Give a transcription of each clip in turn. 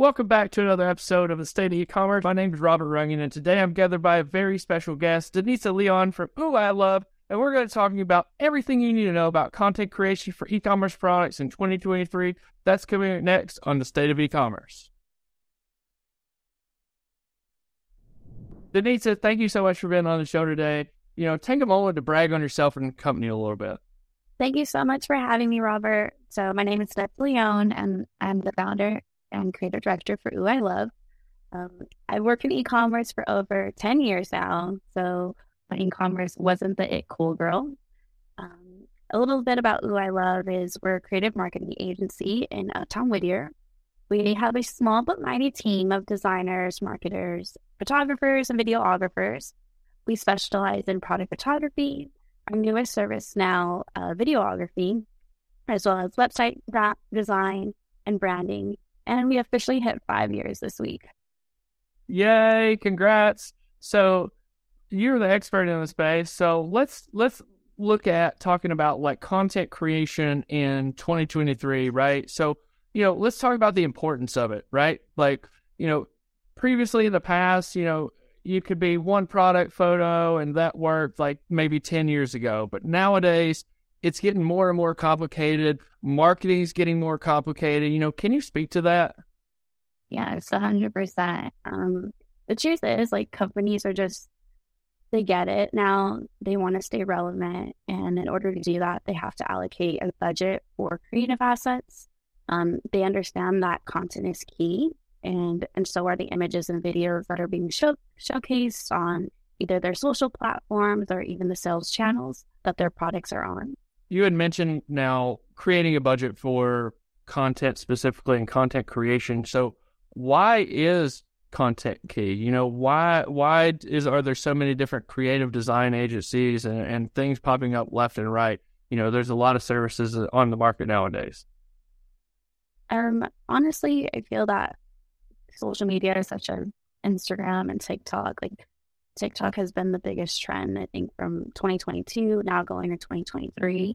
Welcome back to another episode of the State of E-commerce. My name is Robert Runyon, and today I'm gathered by a very special guest, Denitza Leon from Ouu I Love, and we're going to be talking about everything you need to know about content creation for e-commerce products in 2023. That's coming next on the State of E-commerce. Denitza, thank you so much for being on the show today. You know, take a moment to brag on yourself and the company a little bit. Thank you so much for having me, Robert. So my name is Steph Leon, and I'm the founder and creative director for Ouu I Love. Um, I work in e-commerce for over 10 years now. So my e-commerce wasn't the it cool girl. Um, a little bit about Ouu I Love is we're a creative marketing agency in uh, Tom Whittier. We have a small but mighty team of designers, marketers, photographers, and videographers. We specialize in product photography, our newest service now, uh, videography, as well as website design and branding and we officially hit five years this week. Yay! Congrats. So you're the expert in the space. So let's let's look at talking about like content creation in 2023, right? So you know, let's talk about the importance of it, right? Like you know, previously in the past, you know, you could be one product photo and that worked like maybe 10 years ago, but nowadays it's getting more and more complicated. Marketing is getting more complicated. You know, can you speak to that? Yeah, it's a hundred percent. Um, the truth is, like, companies are just they get it now. They want to stay relevant, and in order to do that, they have to allocate a budget for creative assets. Um, they understand that content is key, and and so are the images and videos that are being show, showcased on either their social platforms or even the sales channels that their products are on you had mentioned now creating a budget for content specifically and content creation. So why is content key? You know, why why is are there so many different creative design agencies and, and things popping up left and right? You know, there's a lot of services on the market nowadays. Um, honestly, I feel that social media such as Instagram and TikTok, like TikTok has been the biggest trend, I think, from 2022 now going to 2023.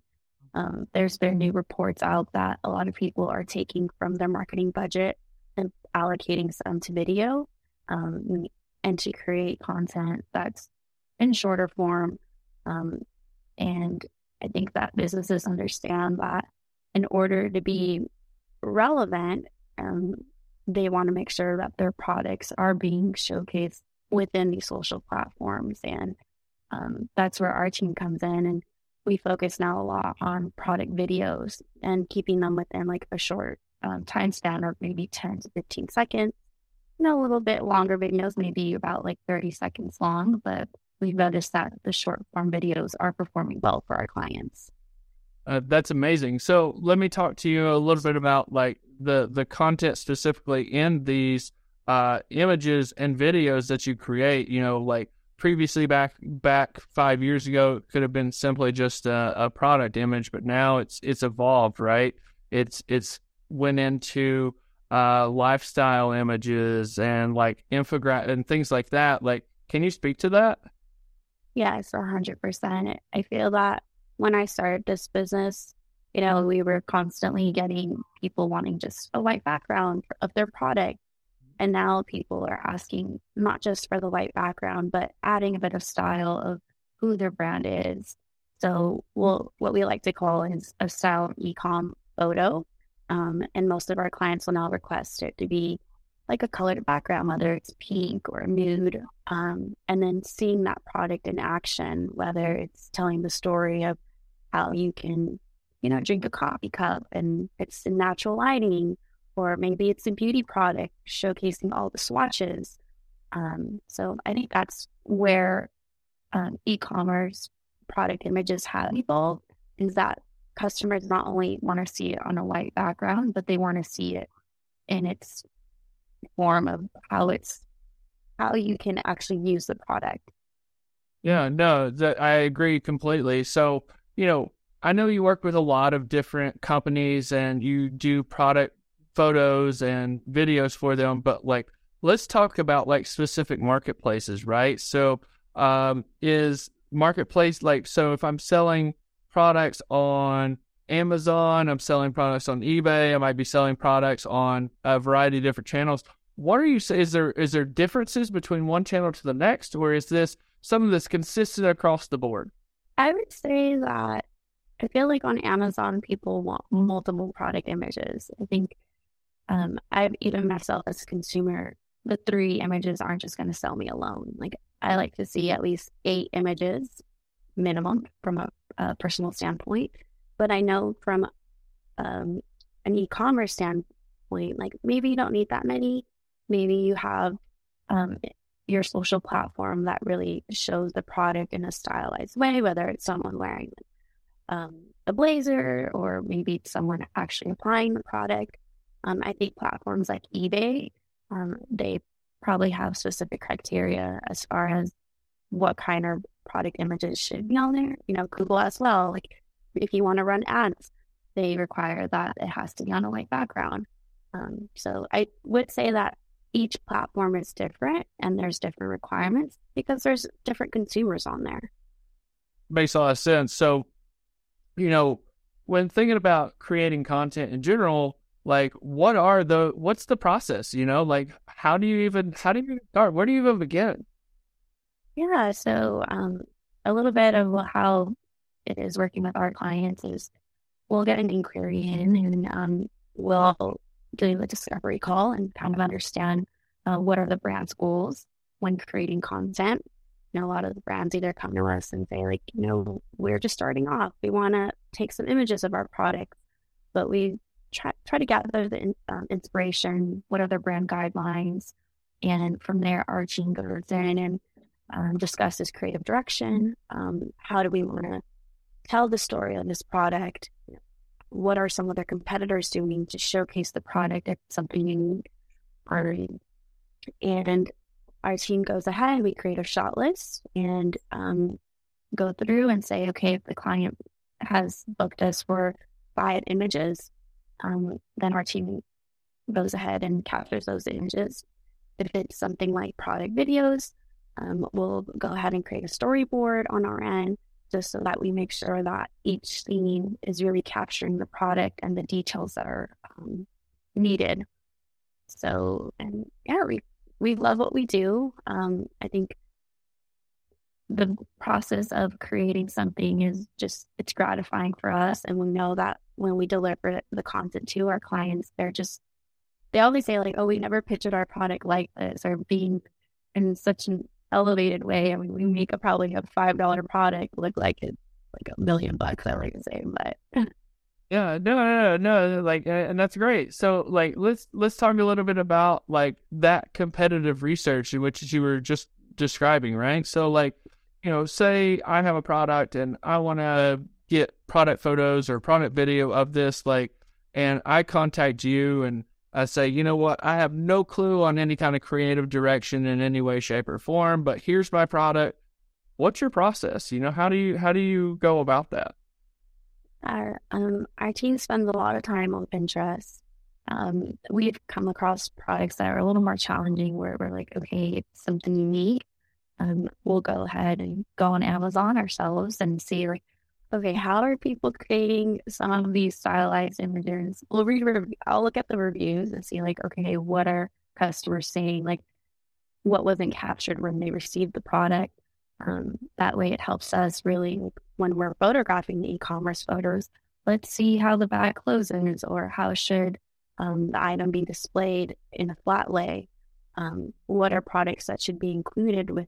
Um, there's been new reports out that a lot of people are taking from their marketing budget and allocating some to video um, and to create content that's in shorter form. Um, and I think that businesses understand that in order to be relevant, um, they want to make sure that their products are being showcased within these social platforms. And um, that's where our team comes in. And we focus now a lot on product videos and keeping them within like a short um, time span of maybe 10 to 15 seconds. Know, a little bit longer videos, maybe about like 30 seconds long, but we've noticed that the short form videos are performing well for our clients. Uh, that's amazing. So let me talk to you a little bit about like the the content specifically in these uh, images and videos that you create. You know, like previously back back five years ago, it could have been simply just a, a product image, but now it's it's evolved, right? It's it's went into uh, lifestyle images and like infographic and things like that. Like, can you speak to that? Yes, a hundred percent. I feel that when I started this business, you know, we were constantly getting people wanting just a white background of their product. And now people are asking not just for the white background, but adding a bit of style of who their brand is. So we'll, what we like to call is a style ecom photo. Um, and most of our clients will now request it to be like a colored background, whether it's pink or nude. Um, and then seeing that product in action, whether it's telling the story of how you can, you know, drink a coffee cup and it's in natural lighting or maybe it's a beauty product showcasing all the swatches. Um, so I think that's where um, e-commerce product images have evolved is that customers not only want to see it on a white background, but they want to see it in its form of how it's how you can actually use the product. Yeah, no, that I agree completely. So, you know, I know you work with a lot of different companies and you do product photos and videos for them, but like let's talk about like specific marketplaces, right? So um is marketplace like so if I'm selling products on Amazon. I'm selling products on eBay. I might be selling products on a variety of different channels. What are you say? Is there is there differences between one channel to the next, or is this some of this consistent across the board? I would say that I feel like on Amazon people want multiple product images. I think um, I've even myself as a consumer, the three images aren't just going to sell me alone. Like I like to see at least eight images minimum from a, a personal standpoint. But I know from um, an e-commerce standpoint, like maybe you don't need that many. Maybe you have um, your social platform that really shows the product in a stylized way, whether it's someone wearing um, a blazer or maybe someone actually applying the product. Um, I think platforms like eBay, um, they probably have specific criteria as far as what kind of product images should be on there. You know, Google as well. Like if you want to run ads, they require that it has to be on a white background. Um, so I would say that each platform is different and there's different requirements because there's different consumers on there. Makes a lot of sense. So, you know, when thinking about creating content in general, like what are the what's the process? You know, like how do you even how do you start? Where do you even begin? Yeah, so um, a little bit of how it is working with our clients is we'll get an inquiry in and um, we'll do a discovery call and kind of understand uh, what are the brand's goals when creating content. You know, a lot of the brands either come to us and say, like, you know, we're just starting off. We want to take some images of our products, but we try, to gather the um, inspiration. What are their brand guidelines? And from there, our team goes in and um, discuss this creative direction. Um, how do we want to tell the story of this product? What are some of their competitors doing to showcase the product as something unique? And our team goes ahead, we create a shot list and um, go through and say, okay, if the client has booked us for five images, um, then our team goes ahead and captures those images. If it's something like product videos, um, we'll go ahead and create a storyboard on our end just so that we make sure that each scene is really capturing the product and the details that are um, needed. So, and yeah, we, we love what we do. Um, I think the process of creating something is just, it's gratifying for us. And we know that when we deliver the content to our clients, they're just, they always say like, oh, we never pictured our product like this or being in such an elevated way. I mean, we make a probably a five dollar product look like it's like a million bucks. I would say, but yeah, no, no, no, no, like, and that's great. So, like, let's let's talk a little bit about like that competitive research in which you were just describing, right? So, like, you know, say I have a product and I want to get product photos or product video of this, like, and I contact you and I say, you know what? I have no clue on any kind of creative direction in any way, shape, or form, but here's my product. What's your process? You know, how do you how do you go about that? Our um our team spends a lot of time on Pinterest. Um, we've come across products that are a little more challenging where we're like, okay, it's something unique. Um, we'll go ahead and go on Amazon ourselves and see like okay, how are people creating some of these stylized images? We'll read, I'll look at the reviews and see, like, okay, what are customers saying? Like, what wasn't captured when they received the product? Um, that way, it helps us really when we're photographing the e-commerce photos. Let's see how the bag closes, or how should um, the item be displayed in a flat lay? Um, what are products that should be included with,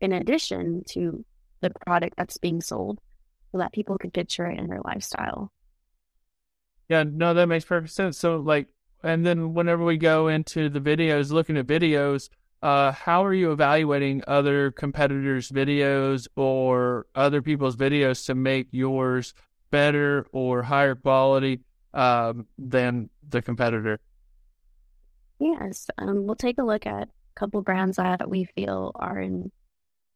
in addition to the product that's being sold? So that people could picture it in their lifestyle. Yeah, no, that makes perfect sense. So, like, and then whenever we go into the videos, looking at videos, uh, how are you evaluating other competitors' videos or other people's videos to make yours better or higher quality um, than the competitor? Yes, um, we'll take a look at a couple brands that we feel are in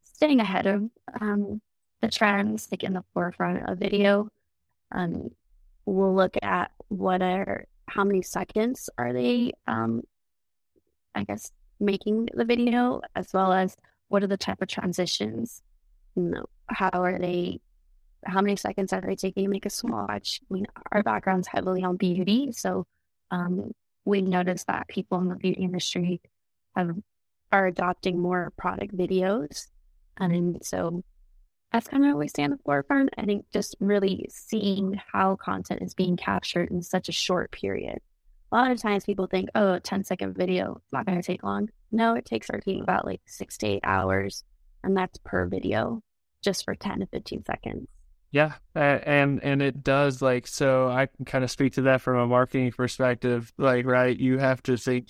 staying ahead of um, the trends like in the forefront of video. Um, we'll look at what are how many seconds are they um, I guess making the video as well as what are the type of transitions you know how are they how many seconds are they taking to make a swatch? I mean, our background's heavily on beauty, so um, we noticed that people in the beauty industry have are adopting more product videos, and so that's kind of what we stand the forefront. I think just really seeing how content is being captured in such a short period. A lot of times people think, oh, a 10 second video, it's not going to take long. No, it takes our team about like six to eight hours, and that's per video, just for 10 to 15 seconds. Yeah, and and it does like so. I can kind of speak to that from a marketing perspective. Like, right, you have to think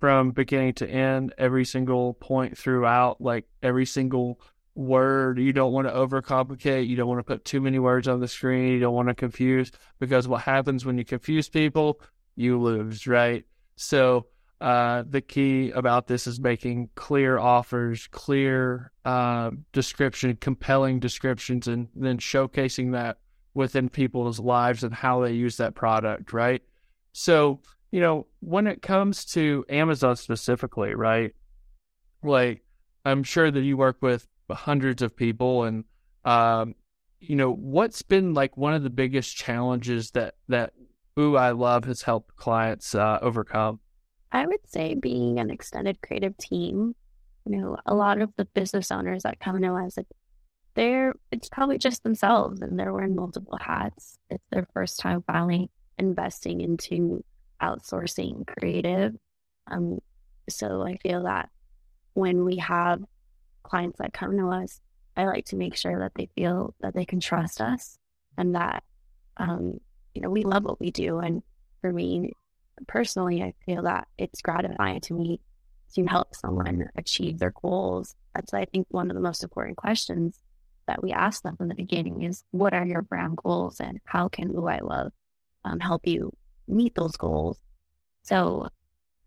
from beginning to end, every single point throughout, like every single word. You don't want to overcomplicate. You don't want to put too many words on the screen. You don't want to confuse because what happens when you confuse people, you lose, right? So uh, the key about this is making clear offers, clear uh, description, compelling descriptions, and then showcasing that within people's lives and how they use that product, right? So, you know, when it comes to Amazon specifically, right? Like, I'm sure that you work with hundreds of people. And um, you know what's been like one of the biggest challenges that that Ouu I Love has helped clients uh, overcome? I would say being an extended creative team. You know a lot of the business owners that come to us like they're it's probably just themselves and they're wearing multiple hats. It's their first time finally investing into outsourcing creative. Um so i feel that when we have clients that come to us, I like to make sure that they feel that they can trust us and that, um, you know, we love what we do. And for me personally, I feel that it's gratifying to me to help someone achieve their goals. That's, I think, one of the most important questions that we ask them in the beginning is what are your brand goals and how can Ouu I Love um, help you meet those goals? So,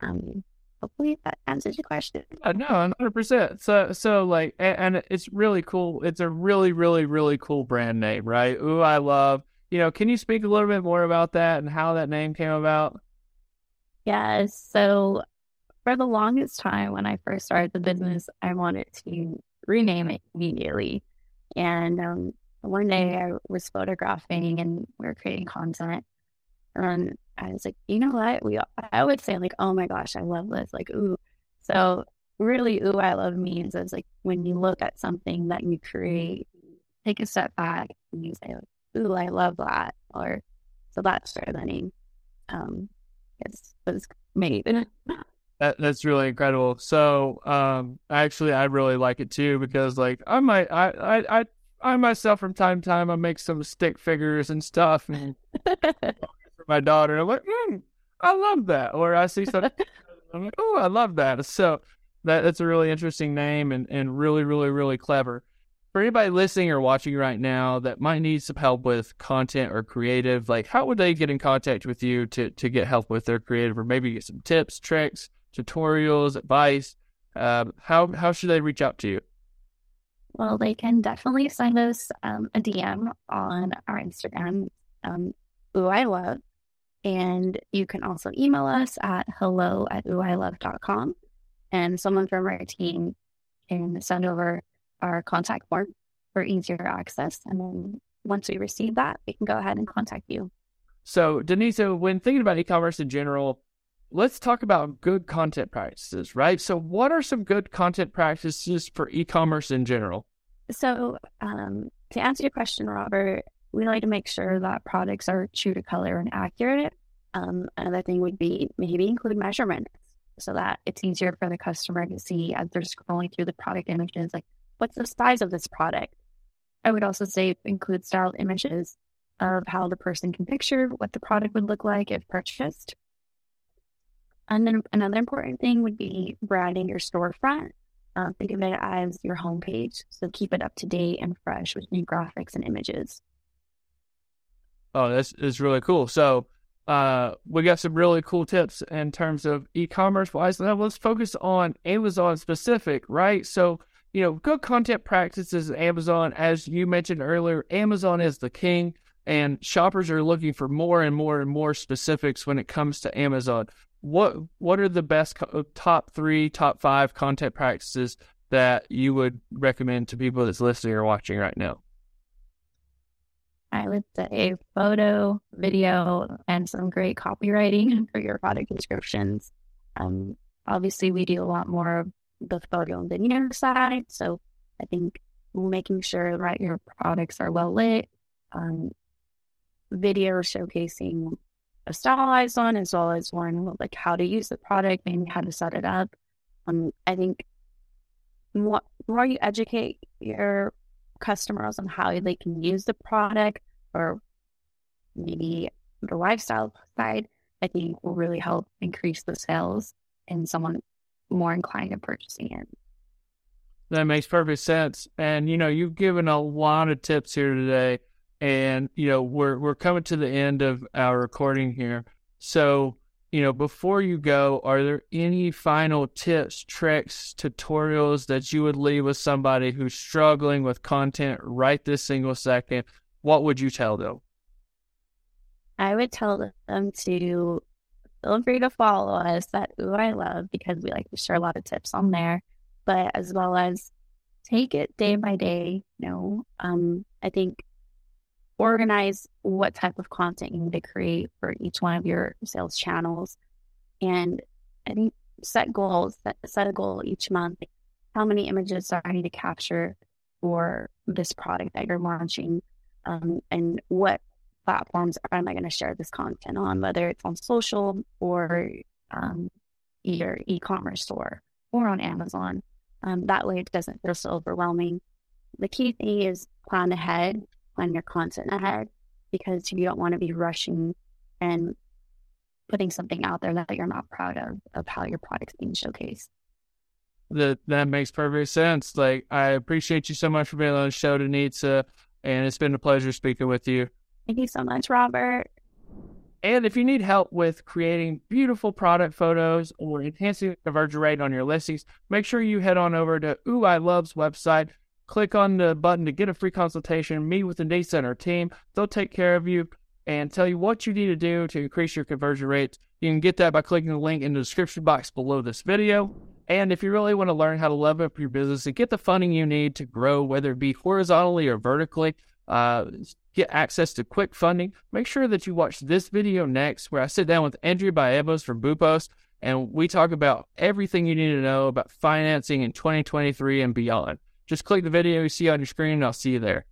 um, hopefully that answers your question. Uh, no, hundred percent. So, so like, and, and, it's really cool. It's a really, really, really cool brand name, right? Ooh, I love. You know, can you speak a little bit more about that and how that name came about? Yeah. So, for the longest time, when I first started the business, I wanted to rename it immediately. And um, one day I was photographing and we were creating content. And I was like, you know what? We I would say like, oh my gosh, I love this. Like, ooh. So really, ooh, I love means is like when you look at something that you create, take a step back and you say, ooh, I love that. Or so that's where the name um is was made. That, that's really incredible. So, um, actually, I really like it too because, like, I might, I, I, I, I myself from time to time, I make some stick figures and stuff, my daughter. And I'm like, mm, I love that. Or I see something, I'm like, oh, I love that. So that that's a really interesting name and, and really, really, really clever. For anybody listening or watching right now that might need some help with content or creative, like how would they get in contact with you to, to get help with their creative or maybe get some tips, tricks, tutorials, advice? Um, how how should they reach out to you? Well, they can definitely send us um, a DM on our Instagram, um, Ouu I Love, and you can also email us at hello at ouuilove.com. And someone from our team can send over our contact form for easier access. And then once we receive that, we can go ahead and contact you. So, Denise, when thinking about e commerce in general, let's talk about good content practices, right? So, what are some good content practices for e commerce in general? So, um, to answer your question, Robert, we like to make sure that products are true to color and accurate. Um, another thing would be maybe include measurements so that it's easier for the customer to see as they're scrolling through the product images, like what's the size of this product. I would also say include styled images of how the person can picture what the product would look like if purchased. And then another important thing would be branding your storefront. Uh, think of it as your homepage. So keep it up to date and fresh with new graphics and images. Oh, that's, that's really cool. So, uh, we got some really cool tips in terms of e-commerce wise. Now let's focus on Amazon specific, right? So, you know, good content practices at Amazon, as you mentioned earlier, Amazon is the king and shoppers are looking for more and more and more specifics when it comes to Amazon. What what are the best co- top three, top five content practices that you would recommend to people that's listening or watching right now? I would say photo, video, and some great copywriting for your product descriptions. Um, obviously, we do a lot more of the photo and video side. So I think making sure that your products are well lit, um, video showcasing a stylized one as well as one like how to use the product, maybe how to set it up. Um, I think more, more you educate your customers on how they can use the product or maybe the lifestyle side, I think will really help increase the sales and someone more inclined to purchasing it. That makes perfect sense. And you know, you've given a lot of tips here today. And you know, we're we're coming to the end of our recording here. So, you know, before you go, are there any final tips, tricks, tutorials that you would leave with somebody who's struggling with content right this single second? What would you tell them? I would tell them to feel free to follow us at Ouu I Love because we like to share a lot of tips on there, but as well as take it day by day. You know, um, I think organize what type of content you need to create for each one of your sales channels. And I think set goals, set, set a goal each month. How many images do I need to capture for this product that you're launching? Um, and what platforms am I going to share this content on, whether it's on social or um, your e-commerce store or on Amazon. Um, that way it doesn't feel so overwhelming. The key thing is plan ahead plan your content ahead because you don't want to be rushing and putting something out there that you're not proud of of how your product's being showcased. That that makes perfect sense. Like I appreciate you so much for being on the show, Denitza, and it's been a pleasure speaking with you. Thank you so much, Robert. And if you need help with creating beautiful product photos or enhancing the conversion rate on your listings, make sure you head on over to Ouu I Love's website click on the button to get a free consultation, meet with the Day Center team. They'll take care of you and tell you what you need to do to increase your conversion rates. You can get that by clicking the link in the description box below this video. And if you really want to learn how to level up your business and get the funding you need to grow, whether it be horizontally or vertically, uh, get access to quick funding, make sure that you watch this video next, where I sit down with Andrea Baevos from Boopos, and we talk about everything you need to know about financing in 2023 and beyond. Just click the video you see on your screen and I'll see you there.